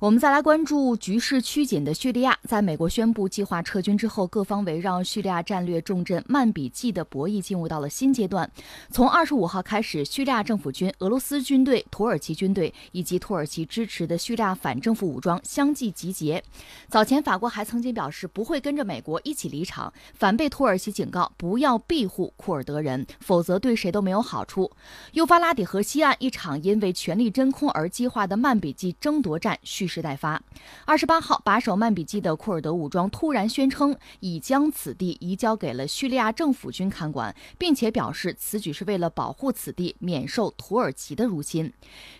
我们再来关注局势趋紧的叙利亚。在美国宣布计划撤军之后，各方围绕叙利亚战略重镇曼比季的博弈进入到了新阶段。从二十五号开始，叙利亚政府军、俄罗斯军队、土耳其军队以及土耳其支持的叙利亚反政府武装相继集结。早前，法国还曾经表示不会跟着美国一起离场，反被土耳其警告不要庇护库尔德人，否则对谁都没有好处。幼发拉底河西岸一场因为权力真空而激化的曼比季争夺战蓄蓄势待发。二十八号，把守曼比季的库尔德武装突然宣称已将此地移交给了叙利亚政府军看管，并且表示此举是为了保护此地免受土耳其的入侵。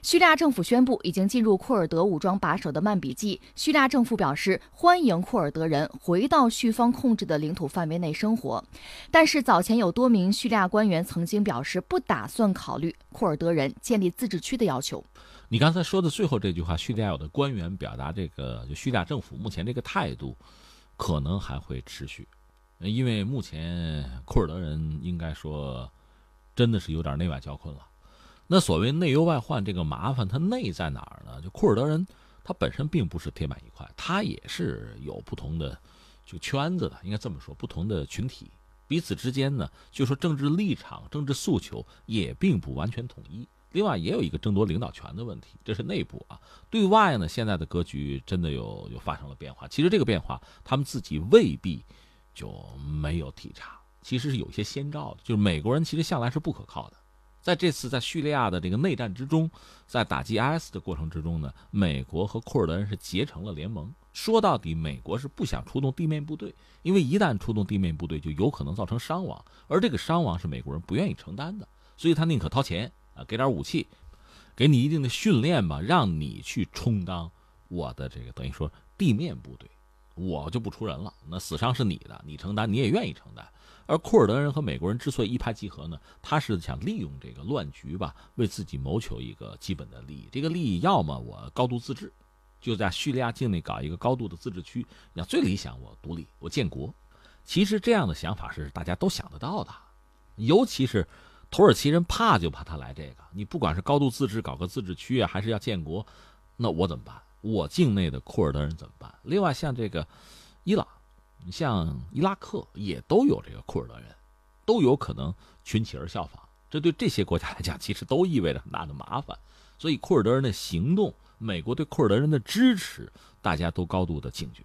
叙利亚政府宣布已经进入库尔德武装把守的曼比季。叙利亚政府表示欢迎库尔德人回到叙方控制的领土范围内生活，但是早前有多名叙利亚官员曾经表示不打算考虑库尔德人建立自治区的要求。你刚才说的最后这句话，叙利亚有的官员表达这个，就叙利亚政府目前这个态度，可能还会持续，因为目前库尔德人应该说，真的是有点内外交困了。那所谓内忧外患这个麻烦，它内在哪儿呢？就库尔德人他本身并不是铁板一块，他也是有不同的这个圈子的，应该这么说，不同的群体彼此之间呢，就说政治立场、政治诉求也并不完全统一。另外也有一个争夺领导权的问题，这是内部啊。对外呢，现在的格局真的有有发生了变化。其实这个变化，他们自己未必就没有体察，其实是有些先兆的。就是美国人其实向来是不可靠的，在这次在叙利亚的这个内战之中，在打击 IS 的过程之中呢，美国和库尔德人是结成了联盟。说到底，美国是不想出动地面部队，因为一旦出动地面部队，就有可能造成伤亡，而这个伤亡是美国人不愿意承担的，所以他宁可掏钱。啊，给点武器，给你一定的训练吧，让你去充当我的这个等于说地面部队，我就不出人了。那死伤是你的，你承担，你也愿意承担。而库尔德人和美国人之所以一拍即合呢，他是想利用这个乱局吧，为自己谋求一个基本的利益。这个利益要么我高度自治，就在叙利亚境内搞一个高度的自治区；要最理想我独立，我建国。其实这样的想法是大家都想得到的，尤其是。土耳其人怕就怕他来这个，你不管是高度自治搞个自治区啊，还是要建国，那我怎么办？我境内的库尔德人怎么办？另外像这个伊朗，像伊拉克也都有这个库尔德人，都有可能群起而效仿。这对这些国家来讲，其实都意味着很大的麻烦。所以库尔德人的行动，美国对库尔德人的支持，大家都高度的警觉。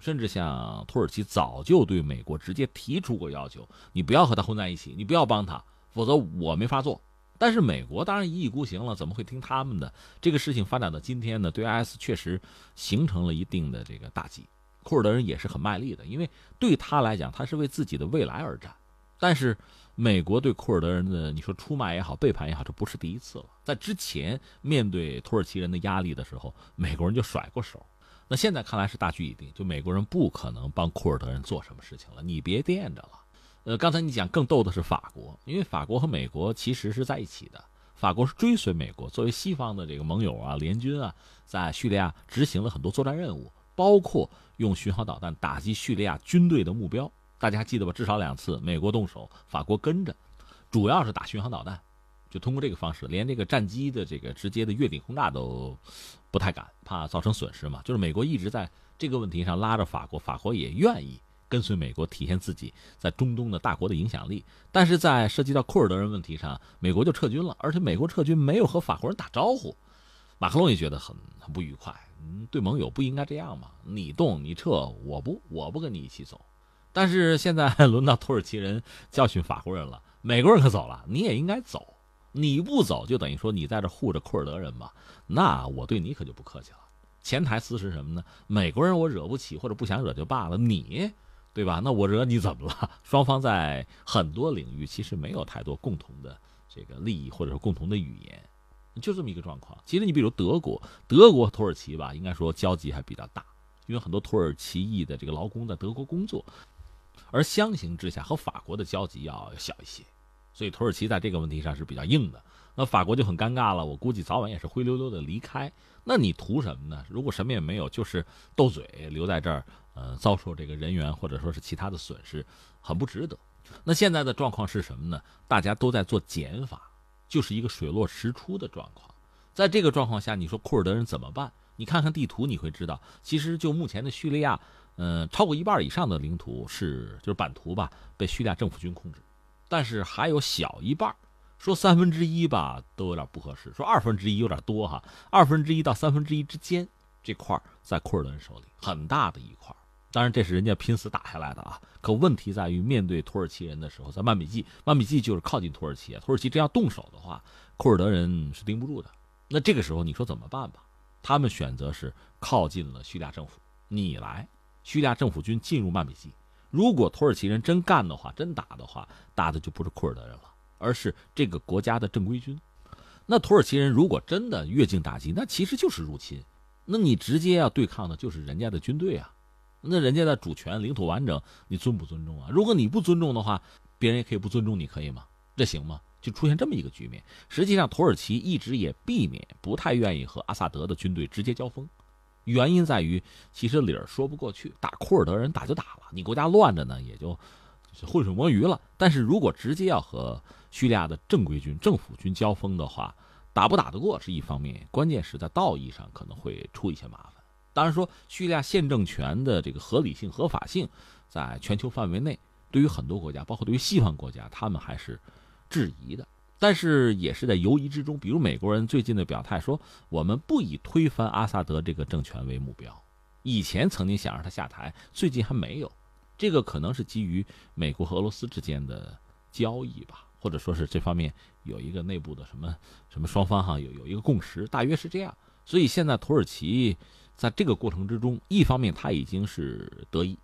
甚至像土耳其早就对美国直接提出过要求：你不要和他混在一起，你不要帮他。否则我没法做，但是美国当然一意孤行了，怎么会听他们的？这个事情发展到今天呢，对 IS 确实形成了一定的这个打击。库尔德人也是很卖力的，因为对他来讲，他是为自己的未来而战。但是美国对库尔德人的，你说出卖也好，背叛也好，这不是第一次了。在之前面对土耳其人的压力的时候，美国人就甩过手。那现在看来是大局已定，就美国人不可能帮库尔德人做什么事情了，你别惦着了。呃，刚才你讲更逗的是法国，因为法国和美国其实是在一起的。法国是追随美国作为西方的这个盟友啊、联军啊，在叙利亚执行了很多作战任务，包括用巡航导弹打击叙利亚军队的目标。大家还记得吧？至少两次，美国动手，法国跟着，主要是打巡航导弹，就通过这个方式，连这个战机的这个直接的越顶轰炸都不太敢，怕造成损失嘛。就是美国一直在这个问题上拉着法国，法国也愿意。跟随美国体现自己在中东的大国的影响力，但是在涉及到库尔德人问题上，美国就撤军了，而且美国撤军没有和法国人打招呼，马克龙也觉得很很不愉快。对盟友不应该这样吗？你动你撤，我不我不跟你一起走。但是现在轮到土耳其人教训法国人了，美国人可走了，你也应该走。你不走，就等于说你在这护着库尔德人嘛，那我对你可就不客气了。潜台词是什么呢？美国人我惹不起或者不想惹就罢了，你。对吧？那我惹你怎么了？双方在很多领域其实没有太多共同的这个利益，或者说共同的语言，就这么一个状况。其实你比如德国，德国和土耳其吧，应该说交集还比较大，因为很多土耳其裔的这个劳工在德国工作，而相形之下和法国的交集要小一些，所以土耳其在这个问题上是比较硬的。那法国就很尴尬了，我估计早晚也是灰溜溜的离开。那你图什么呢？如果什么也没有，就是斗嘴留在这儿。呃，遭受这个人员或者说是其他的损失，很不值得。那现在的状况是什么呢？大家都在做减法，就是一个水落石出的状况。在这个状况下，你说库尔德人怎么办？你看看地图，你会知道，其实就目前的叙利亚，嗯，超过一半以上的领土是就是版图吧，被叙利亚政府军控制，但是还有小一半，说三分之一吧都有点不合适，说二分之一有点多哈，二分之一到三分之一之间这块在库尔德人手里，很大的一块。当然，这是人家拼死打下来的啊！可问题在于，面对土耳其人的时候，在曼比季，曼比季就是靠近土耳其啊。土耳其真要动手的话，库尔德人是盯不住的。那这个时候，你说怎么办吧？他们选择是靠近了叙利亚政府，你来，叙利亚政府军进入曼比季。如果土耳其人真干的话，真打的话，打的就不是库尔德人了，而是这个国家的正规军。那土耳其人如果真的越境打击，那其实就是入侵。那你直接要对抗的就是人家的军队啊。那人家的主权、领土完整，你尊不尊重啊？如果你不尊重的话，别人也可以不尊重你，可以吗？这行吗？就出现这么一个局面。实际上，土耳其一直也避免、不太愿意和阿萨德的军队直接交锋，原因在于，其实理儿说不过去，打库尔德人打就打了，你国家乱着呢，也就浑水摸鱼了。但是如果直接要和叙利亚的正规军、政府军交锋的话，打不打得过是一方面，关键是在道义上可能会出一些麻烦。当然说，叙利亚现政权的这个合理性、合法性，在全球范围内，对于很多国家，包括对于西方国家，他们还是质疑的。但是也是在犹疑之中。比如美国人最近的表态说，我们不以推翻阿萨德这个政权为目标。以前曾经想让他下台，最近还没有。这个可能是基于美国和俄罗斯之间的交易吧，或者说是这方面有一个内部的什么什么双方哈有有一个共识，大约是这样。所以现在土耳其。在这个过程之中，一方面他已经是得意，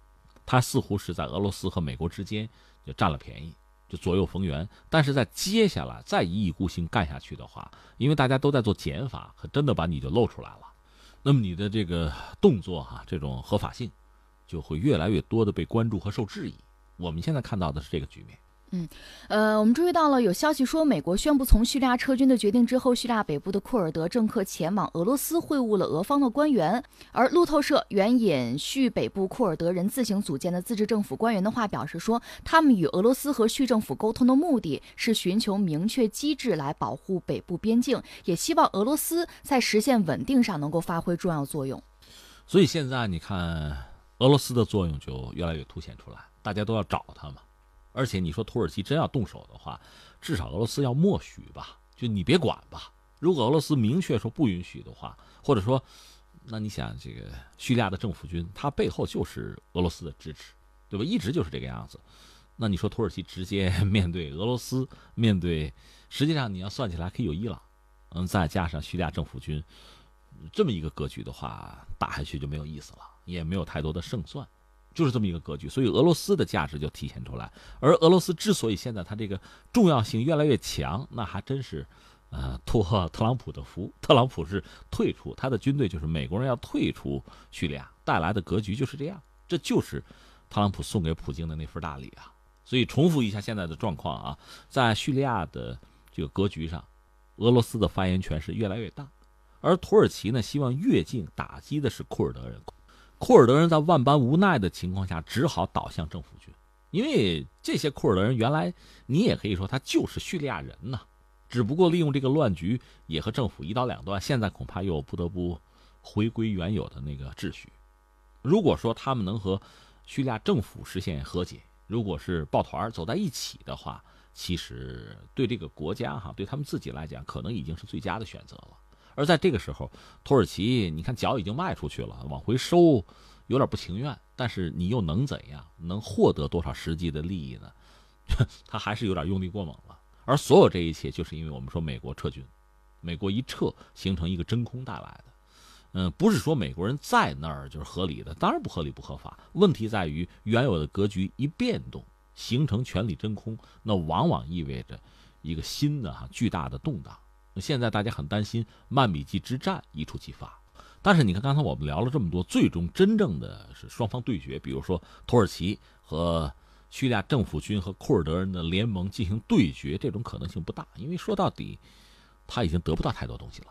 他似乎是在俄罗斯和美国之间就占了便宜，就左右逢源。但是在接下来再一意孤行干下去的话，因为大家都在做减法，可真的把你就露出来了，那么你的这个动作哈，这种合法性就会越来越多的被关注和受质疑。我们现在看到的是这个局面。嗯，呃，我们注意到了有消息说，美国宣布从叙利亚撤军的决定之后，叙利亚北部的库尔德政客前往俄罗斯会晤了俄方的官员。而路透社援引叙北部库尔德人自行组建的自治政府官员的话表示说，他们与俄罗斯和叙政府沟通的目的是寻求明确机制来保护北部边境，也希望俄罗斯在实现稳定上能够发挥重要作用。所以现在你看，俄罗斯的作用就越来越凸显出来，大家都要找他嘛。而且你说土耳其真要动手的话，至少俄罗斯要默许吧？就你别管吧。如果俄罗斯明确说不允许的话，或者说，那你想这个叙利亚的政府军，它背后就是俄罗斯的支持，对吧？一直就是这个样子。那你说土耳其直接面对俄罗斯，面对，实际上你要算起来可以有伊朗，嗯，再加上叙利亚政府军，这么一个格局的话，打下去就没有意思了，也没有太多的胜算。就是这么一个格局，所以俄罗斯的价值就体现出来。而俄罗斯之所以现在它这个重要性越来越强，那还真是，呃，托特朗普的福。特朗普是退出，他的军队就是美国人要退出叙利亚带来的格局就是这样。这就是特朗普送给普京的那份大礼啊！所以重复一下现在的状况啊，在叙利亚的这个格局上，俄罗斯的发言权是越来越大，而土耳其呢，希望越境打击的是库尔德人。库尔德人在万般无奈的情况下，只好倒向政府军，因为这些库尔德人原来你也可以说他就是叙利亚人呐，只不过利用这个乱局也和政府一刀两断，现在恐怕又不得不回归原有的那个秩序。如果说他们能和叙利亚政府实现和解，如果是抱团走在一起的话，其实对这个国家哈，对他们自己来讲，可能已经是最佳的选择了。而在这个时候，土耳其，你看脚已经迈出去了，往回收，有点不情愿。但是你又能怎样？能获得多少实际的利益呢？他还是有点用力过猛了。而所有这一切，就是因为我们说美国撤军，美国一撤，形成一个真空带来的。嗯，不是说美国人在那儿就是合理的，当然不合理不合法。问题在于原有的格局一变动，形成权力真空，那往往意味着一个新的哈巨大的动荡。现在大家很担心曼比季之战一触即发，但是你看刚才我们聊了这么多，最终真正的是双方对决，比如说土耳其和叙利亚政府军和库尔德人的联盟进行对决，这种可能性不大，因为说到底，他已经得不到太多东西了。